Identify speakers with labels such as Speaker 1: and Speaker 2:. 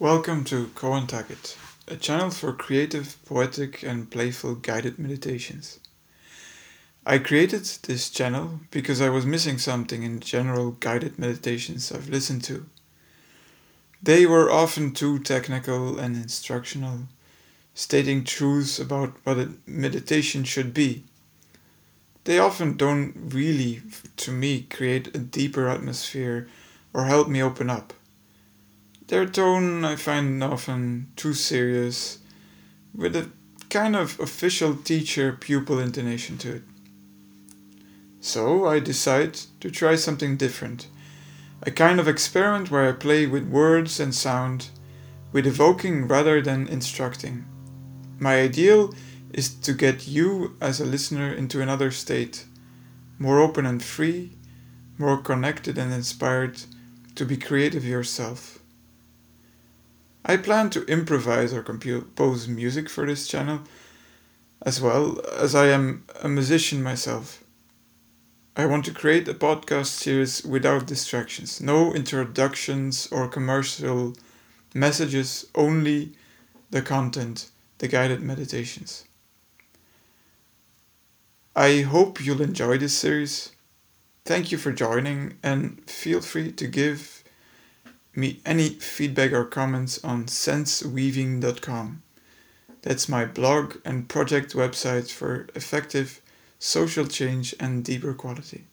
Speaker 1: Welcome to Koantacit, a channel for creative, poetic, and playful guided meditations. I created this channel because I was missing something in general guided meditations I've listened to. They were often too technical and instructional, stating truths about what a meditation should be. They often don't really, to me, create a deeper atmosphere or help me open up. Their tone I find often too serious, with a kind of official teacher pupil intonation to it. So I decide to try something different. A kind of experiment where I play with words and sound, with evoking rather than instructing. My ideal is to get you as a listener into another state, more open and free, more connected and inspired to be creative yourself. I plan to improvise or compose music for this channel, as well as I am a musician myself. I want to create a podcast series without distractions, no introductions or commercial messages, only the content, the guided meditations. I hope you'll enjoy this series. Thank you for joining and feel free to give me any feedback or comments on senseweaving.com. That's my blog and project website for effective social change and deeper quality.